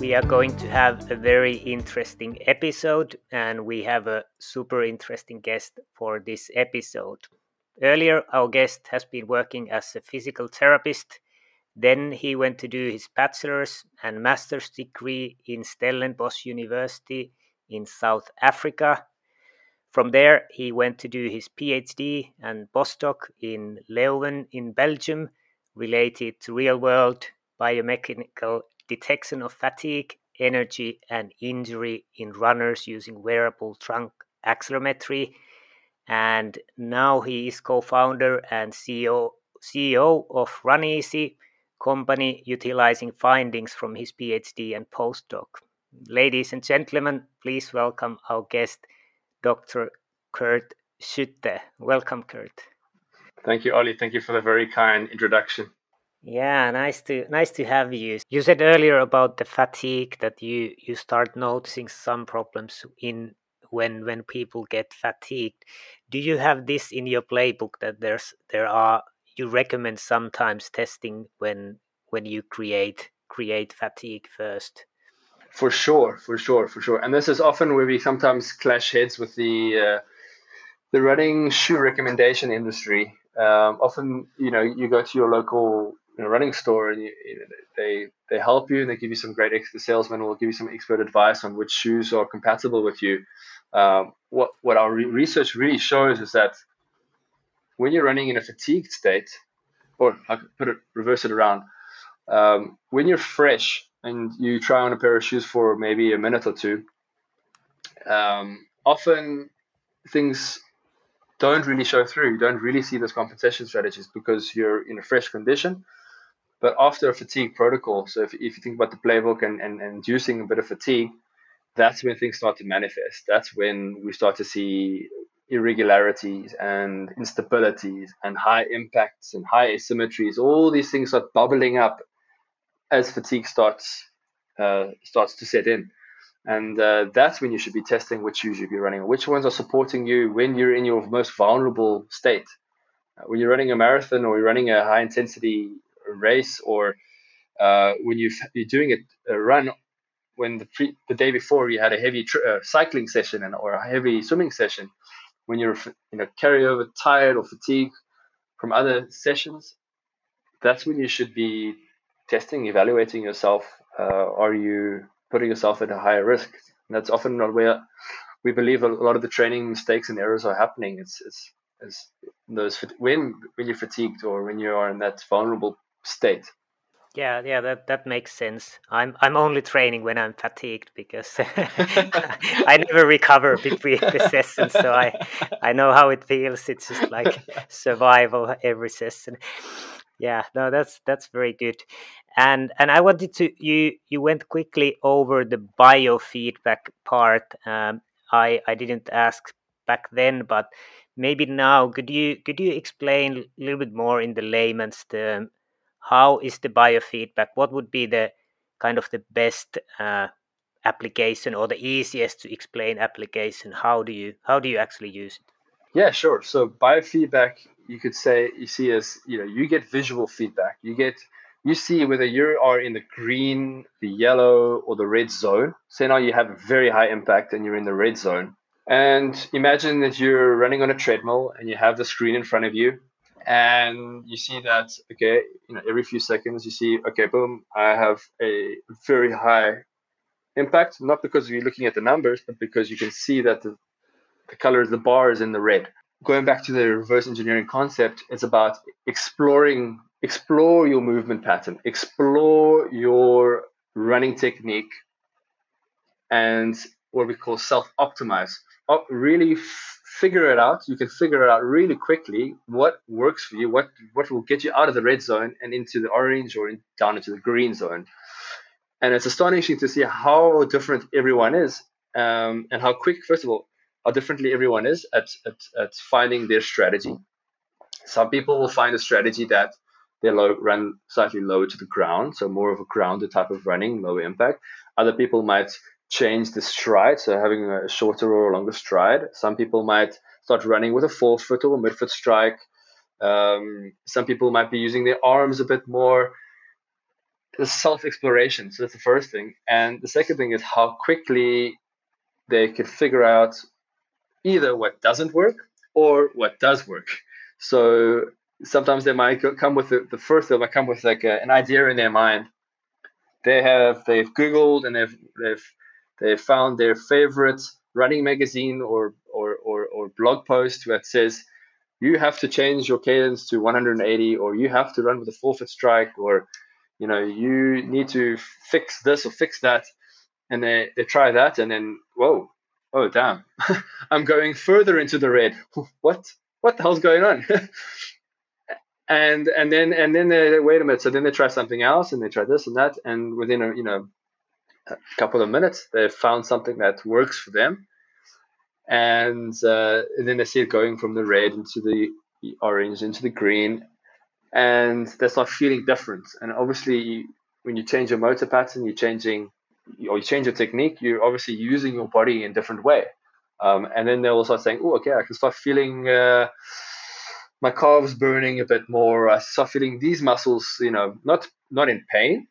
we are going to have a very interesting episode, and we have a super interesting guest for this episode. Earlier, our guest has been working as a physical therapist. Then he went to do his bachelor's and master's degree in Stellenbosch University in South Africa. From there, he went to do his PhD and postdoc in Leuven in Belgium, related to real world biomechanical detection of fatigue, energy, and injury in runners using wearable trunk accelerometry. And now he is co-founder and CEO CEO of RunEasi company utilizing findings from his PhD and postdoc. Ladies and gentlemen, please welcome our guest, Dr. Kurt Schütte. Welcome, Kurt. Thank you, Olli. Thank you for the very kind introduction. Yeah, nice to nice to have you. You said earlier about the fatigue that you you start noticing some problems in when when people get fatigued. Do you have this in your playbook that there's there are you recommend sometimes testing when when you create create fatigue first? For sure, for sure, for sure. And this is often where we sometimes clash heads with the uh, the running shoe recommendation industry. Um, often, you know, you go to your local in a running store and you, you know, they they help you and they give you some great the salesman will give you some expert advice on which shoes are compatible with you um, what what our re- research really shows is that when you're running in a fatigued state or I could put it reverse it around um, when you're fresh and you try on a pair of shoes for maybe a minute or two um, often things don't really show through. You don't really see those compensation strategies because you're in a fresh condition. But after a fatigue protocol, so if, if you think about the playbook and, and, and inducing a bit of fatigue, that's when things start to manifest. That's when we start to see irregularities and instabilities and high impacts and high asymmetries. All these things start bubbling up as fatigue starts uh, starts to set in. And uh, that's when you should be testing which shoes you should be running, which ones are supporting you when you're in your most vulnerable state. Uh, when you're running a marathon or you're running a high intensity race or uh, when you are doing a, a, run when the, pre, the day before you had a heavy uh, cycling session and, or a heavy swimming session when you're you know carryover tired or fatigued from other sessions that's when you should be testing evaluating yourself uh, are you putting yourself at a higher risk? And that's often not where we believe a lot of the training mistakes and errors are happening. It's, it's, it's those when when you're fatigued or when you are in that vulnerable state. Yeah, yeah, that that makes sense. I'm I'm only training when I'm fatigued because I never recover between the sessions, so I I know how it feels. It's just like survival every session. Yeah, no, that's that's very good. And and I wanted to you you went quickly over the biofeedback part. Um, I I didn't ask back then, but maybe now could you could you explain a little bit more in the layman's term how is the biofeedback? What would be the kind of the best uh, application or the easiest to explain application? How do you how do you actually use it? Yeah, sure. So biofeedback, you could say you see as you know you get visual feedback. You get you see whether you are in the green, the yellow, or the red zone. Say now you have a very high impact and you're in the red zone. And imagine that you're running on a treadmill and you have the screen in front of you and you see that okay you know every few seconds you see okay boom i have a very high impact not because you're looking at the numbers but because you can see that the, the colors the bar is in the red. Going back to the reverse engineering concept it's about exploring explore your movement pattern explore your running technique and what we call self optimize really figure it out. You can figure it out really quickly what works for you, what what will get you out of the red zone and into the orange or in, down into the green zone. and it's astonishing to see how different everyone is um, and how quick, first of all, how differently everyone is at, at, at finding their strategy. Some people will find a strategy that they low, run slightly lower to the ground, so more of a grounded type of running, lower impact. Other people might change the stride, so having a shorter or a longer stride. Some people might start running with a forefoot or a midfoot strike. Um, some people might be using their arms a bit more. The self exploration. So that's the first thing. And the second thing is how quickly they can figure out either what doesn't work or what does work. So sometimes they might come with the, the first, they might come with like a, an idea in their mind. They have, they've Googled and they've, they've, they've found their favorite running magazine or, or, or, or blog post that says, you have to change your cadence to 180 or you have to run with a forefoot strike or you know you need to fix this or fix that. And they, they try that and then whoa oh damn. I'm going further into the red. What? What the hell's going on? And and then and then they wait a minute. So then they try something else and they try this and that and within a you know a couple of minutes they've found something that works for them. And, uh, and then they see it going from the red into the orange into the green. And they start feeling different. And obviously when you change your motor pattern you're changing or you change your technique you're obviously using your body in a different way. Um, and then they'll start saying oh okay i can start feeling uh, my calves burning a bit more. I start feeling these muscles you know not not in pain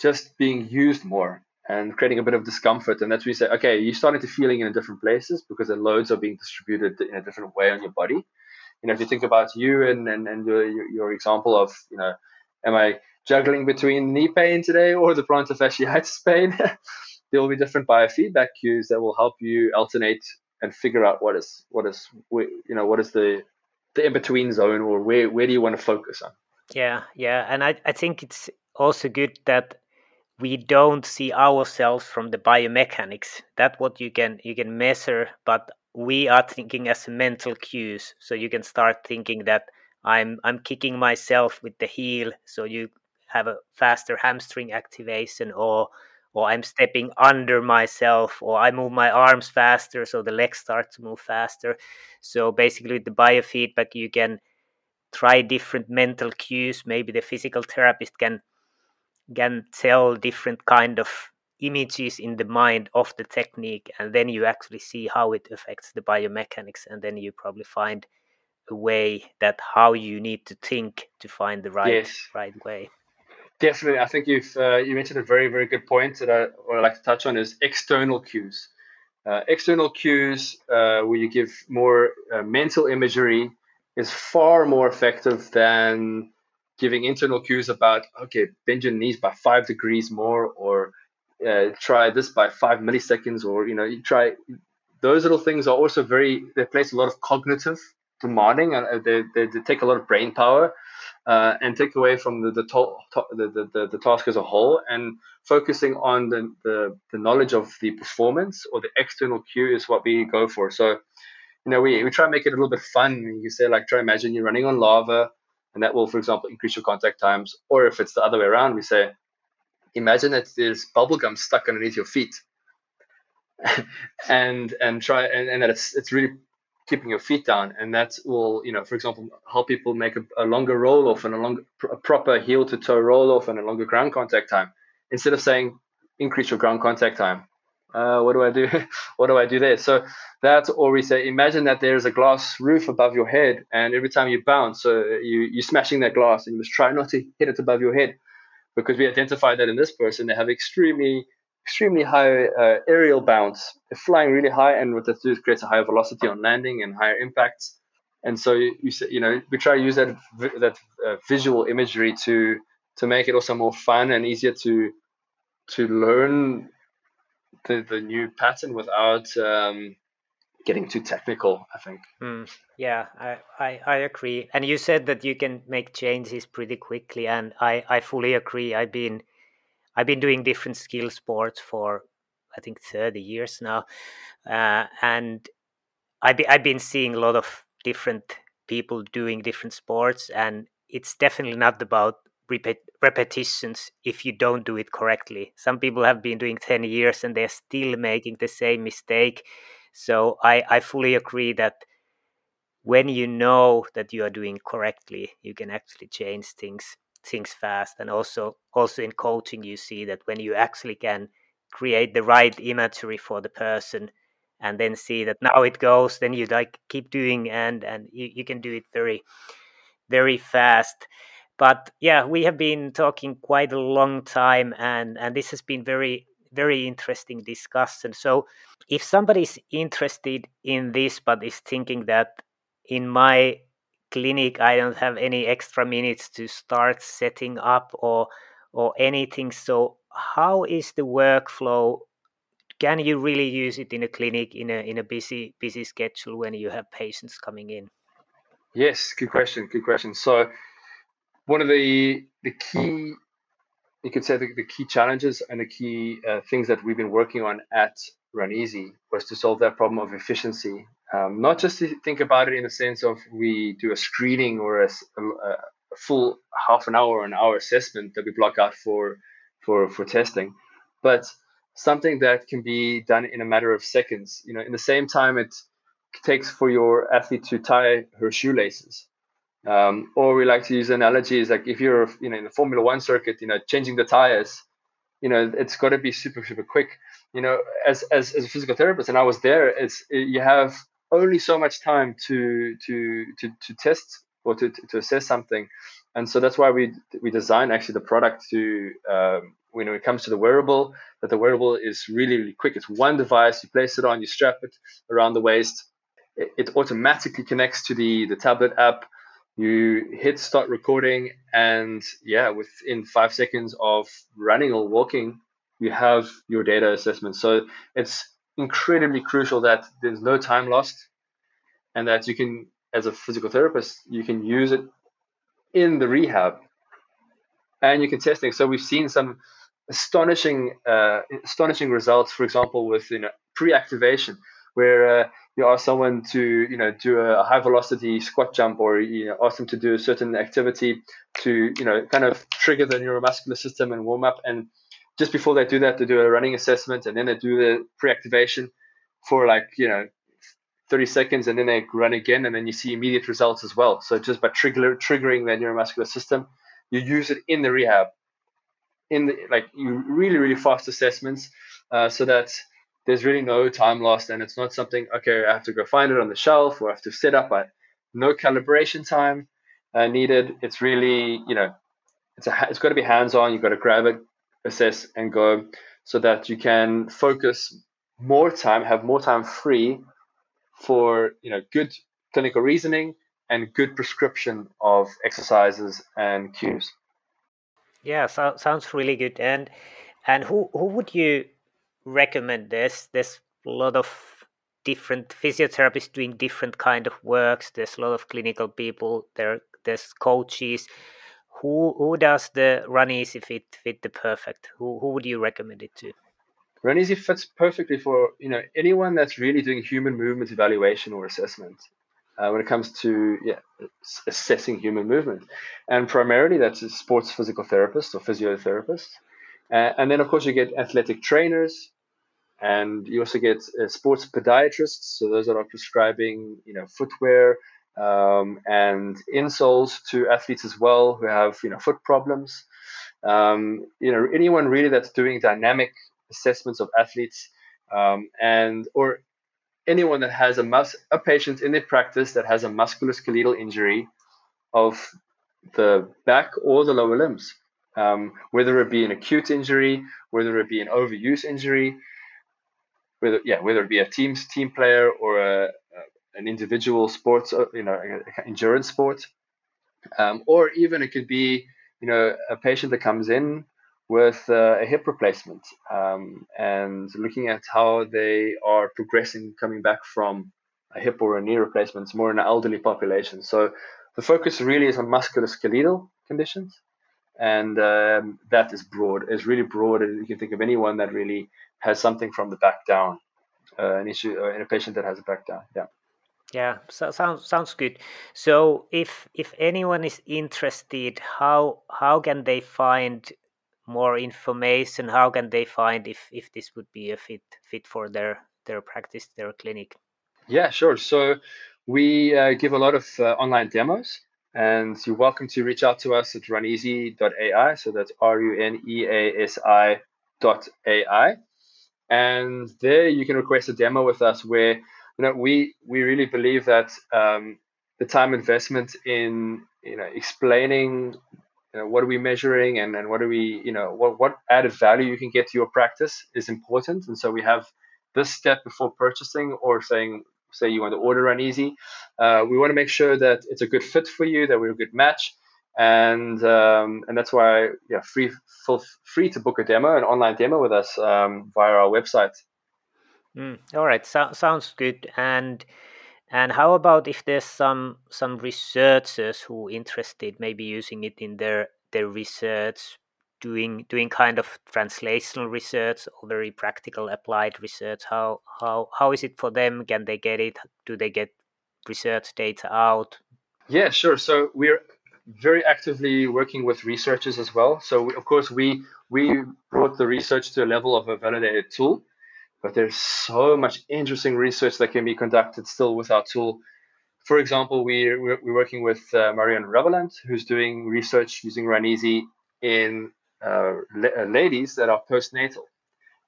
just being used more and creating a bit of discomfort. And that's where you say, okay, you're starting to feeling in different places because the loads are being distributed in a different way on your body. You know, if you think about you and, and, and your, your example of, you know, am I juggling between knee pain today or the plantar fasciitis pain? there will be different biofeedback cues that will help you alternate and figure out what is what is you know what is the the in between zone or where where do you want to focus on yeah yeah and i i think it's also good that we don't see ourselves from the biomechanics. That what you can you can measure but we are thinking as mental cues. So you can start thinking that i'm i'm kicking myself with the heel so you have a faster hamstring activation or or i'm stepping under myself or i move my arms faster so the legs start to move faster. So basically with the biofeedback you can try different mental cues. Maybe the physical therapist can can tell different kind of images in the mind of the technique and then you actually see how it affects the biomechanics and then you probably find a way that how you need to think to find the right yes. right way. Definitely. I think you've uh, you mentioned a very very good point that i would like to touch on is external cues. Uh, external cues uh, where you give more uh, mental imagery is far more effective than giving internal cues about okay bend your knees by five degrees more or uh, try this by five milliseconds or you know you try those little things are also very they place a lot of cognitive demanding and uh, they, they, they, take a lot of brain power uh, and take away from the the, to, to, the, the, the task as a whole and focusing on the, the, the knowledge of the performance or the external cue is what we go for. So you know we, we try and make it a little bit fun. You say like try imagine you're running on lava and that will, for example, increase your contact times. Or if it's the other way around, we say, imagine that there's bubble gum stuck underneath your feet, and and try and, and that it's it's really keeping your feet down, and that will, you know, for example, help people make a, a longer roll off and a longer a proper heel to toe roll off and a longer ground contact time. Instead of saying increase your ground contact time, uh, what do I do? what do I do there? So that's or we say, imagine that there's a glass roof above your head, and every time you bounce, so you you're smashing that glass, and you must try not to hit it above your head, because we identified that in this person they have extremely extremely high uh, aerial bounce, They're flying really high, and what that does creates a higher velocity on landing and higher impacts. And so you, you you know we try to use that that uh, visual imagery to to make it also more fun and easier to to learn the, the new pattern without um, getting too technical. I think. Mm, yeah, I, I, I agree. And you said that you can make changes pretty quickly, and I, I fully agree. I've been I've been doing different skill sports for I think thirty years now, uh, and I've be, I've been seeing a lot of different people doing different sports, and it's definitely not about repetitions if you don't do it correctly. Some people have been doing 10 years and they're still making the same mistake. So I, I fully agree that when you know that you are doing correctly, you can actually change things things fast. And also also in coaching you see that when you actually can create the right imagery for the person and then see that now it goes, then you like keep doing and and you, you can do it very very fast but yeah we have been talking quite a long time and and this has been very very interesting discussion. So if somebody's interested in this but is thinking that in my clinic i don't have any extra minutes to start setting up or or anything so how is the workflow? Can you really use it in a clinic in a in a busy busy schedule when you have patients coming in? Yes good question good question. So one of the the key you could say the, the key challenges and the key uh, things that we've been working on at RunEasi was to solve that problem of efficiency. Um, not just to think about it in the sense of we do a screening or a, a, a full half an hour or an hour assessment that we block out for for for testing, but something that can be done in a matter of seconds. You know, in the same time it takes for your athlete to tie her shoelaces um, or we like to use analogies like if you're you know in the Formula One circuit, you know changing the tires, you know it's got to be super super quick. You know, as as as a physical therapist, and I was there. It's you have only so much time to to to to test or to to assess something, and so that's why we we design actually the product to um, when it comes to the wearable that the wearable is really really quick. It's one device. You place it on, you strap it around the waist. It, it automatically connects to the the tablet app you hit start recording and yeah within five seconds of running or walking you have your data assessment. So it's incredibly crucial that there's no time lost and that you can as a physical therapist you can use it in the rehab and you can test things. So we've seen some astonishing uh, astonishing results for example with you know pre-activation where uh, you ask someone to you know do a high velocity squat jump or you know ask them to do a certain activity to you know kind of trigger the neuromuscular system and warm up. And just before they do that they do a running assessment and then they do the pre-activation for like you know 30 seconds and then they run again and then you see immediate results as well. So just by trigger, triggering the neuromuscular system you use it in the rehab. In the like you really really fast assessments uh, so that there's really no time lost and it's not something okay i have to go find it on the shelf or i have to set up but no calibration time uh, needed. It's really you know it's a it's got to be hands on you've got to grab it assess and go so that you can focus more time have more time free for you know good clinical reasoning and good prescription of exercises and cues. Yeah so, sounds really good. And and who who would you recommend this. There's a lot of different physiotherapists doing different kind of works. There's a lot of clinical people. There, there's coaches. Who who does the RunEasi fit fit the perfect? Who who would you recommend it to? RunEasi fits perfectly for you know anyone that's really doing human movement evaluation or assessment. Uh, when it comes to yeah, assessing human movement, and primarily that's a sports physical therapist or physiotherapist. Uh, and then, of course, you get athletic trainers, and you also get uh, sports podiatrists. So those that are prescribing, you know, footwear um, and insoles to athletes as well who have, you know, foot problems. Um, you know, anyone really that's doing dynamic assessments of athletes, um, and or anyone that has a mus- a patient in their practice that has a musculoskeletal injury of the back or the lower limbs, um, whether it be an acute injury, whether it be an overuse injury, whether yeah whether it be a team team player or a, a an individual sports uh, you know endurance sport. Um, or even it could be you know a patient that comes in with uh, a hip replacement um, and looking at how they are progressing coming back from a hip or a knee replacement It's more in an elderly population. So the focus really is on musculoskeletal conditions. And um, that is broad It's really broad. And you can think of anyone that really has something from the back down, uh, an issue uh, in a patient that has a back down. Yeah. Yeah, so sounds sounds good. So if if anyone is interested, how how can they find more information? How can they find if if this would be a fit fit for their their practice, their clinic? Yeah, sure. So we uh, give a lot of uh, online demos, and you're welcome to reach out to us at runeasi.ai. So that's R U N E A S I dot AI. And there you can request a demo with us where you know we we really believe that um, the time investment in you know explaining you know, what are we measuring and, and what are we you know what, what added value you can get to your practice is important. And so we have this step before purchasing or saying say you want to order RunEasi uh, we want to make sure that it's a good fit for you that we're a good match and um, and that's why yeah free full, free to book a demo an online demo with us um, via our website. Mm, all right. So, sounds good. And and how about if there's some some researchers who interested maybe using it in their their research doing doing kind of translational research or very practical applied research? How how how is it for them? Can they get it? Do they get research data out? Yeah sure. So we're very actively working with researchers as well. So of course we we brought the research to a level of a validated tool but there's so much interesting research that can be conducted still with our tool. For example, we're, we're working with uh, Marion Raveland, who's doing research using RunEasi in uh, uh, ladies that are postnatal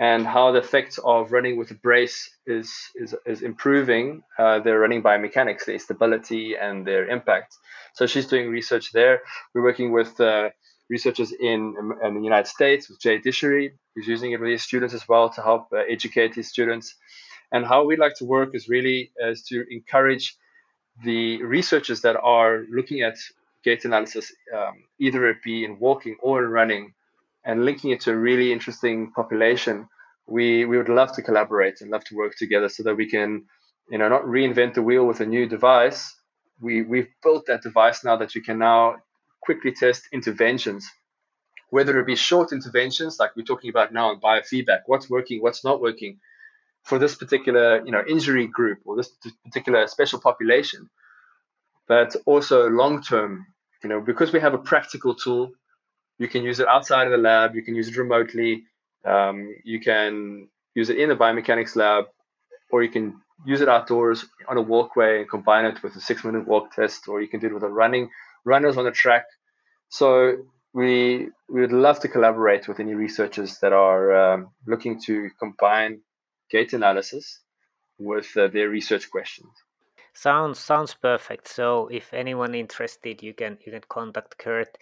and how the effect of running with a brace is is, is improving uh, their running biomechanics, their stability and their impact. So she's doing research there. We're working with uh, researchers in, in the United States with Jay Dicharry, who's using it with his students as well to help uh, educate his students. And how we like to work is really is to encourage the researchers that are looking at gait analysis, um, either it be in walking or in running, and linking it to a really interesting population, we, we would love to collaborate and love to work together so that we can, you know, not reinvent the wheel with a new device. We, we've built that device now that you can now quickly test interventions, whether it be short interventions like we're talking about now in biofeedback, what's working, what's not working. For this particular, you know, injury group or this particular special population, but also long term, you know, because we have a practical tool you can use it outside of the lab. You can use it remotely. Um, you can use it in the biomechanics lab, or you can use it outdoors on a walkway and combine it with a six-minute walk test, or you can do it with a running runners on the track. So we we would love to collaborate with any researchers that are um, looking to combine gait analysis with uh, their research questions. Sounds sounds perfect. So if anyone interested, you can you can contact Kurt.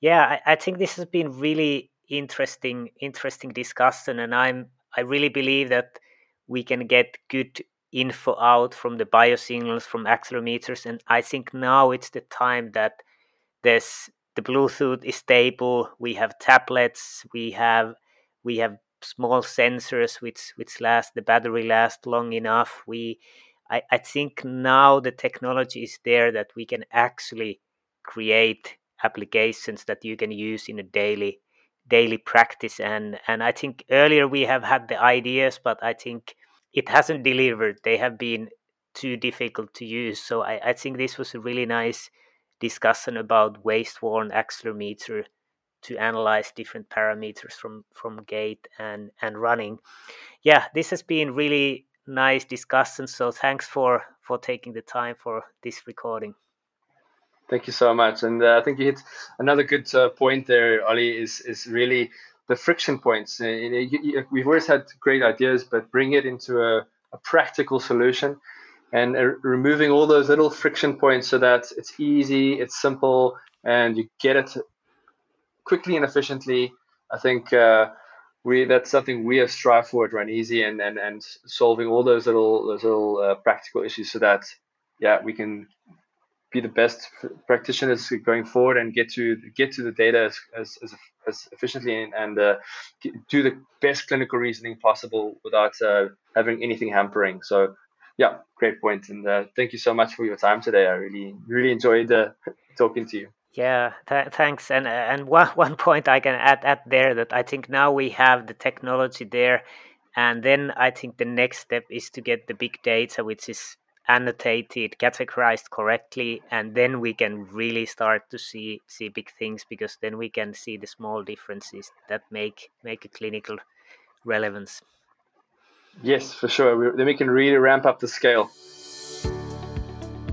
Yeah, I, I think this has been really interesting interesting discussion, and I'm I really believe that we can get good info out from the biosignals from accelerometers, and I think now it's the time that there's the Bluetooth is stable. We have tablets. We have we have small sensors which which last the battery lasts long enough. We I, I think now the technology is there that we can actually create applications that you can use in a daily daily practice. And and I think earlier we have had the ideas but I think it hasn't delivered. They have been too difficult to use. So I, I think this was a really nice discussion about waist worn accelerometer to analyze different parameters from from gait and and running. Yeah this has been really nice discussion. So thanks for for taking the time for this recording. Thank you so much, and uh, I think you hit another good uh, point there, Olli. Is is really the friction points. Uh, you, you, we've always had great ideas, but bring it into a, a practical solution, and uh, removing all those little friction points so that it's easy, it's simple, and you get it quickly and efficiently. I think uh, we that's something we have strived for at RunEasi and and and solving all those little those little uh, practical issues so that yeah we can be the best practitioners going forward and get to get to the data as as, as, as efficiently and, and uh, do the best clinical reasoning possible without uh, having anything hampering. So yeah great point. And uh, thank you so much for your time today. I really really enjoyed uh, talking to you yeah, th- thanks. And and one one point I can add add there that I think now we have the technology there, and then I think the next step is to get the big data, which is annotated, categorized correctly, and then we can really start to see see big things because then we can see the small differences that make make a clinical relevance. Yes, for sure. We, then we can really ramp up the scale.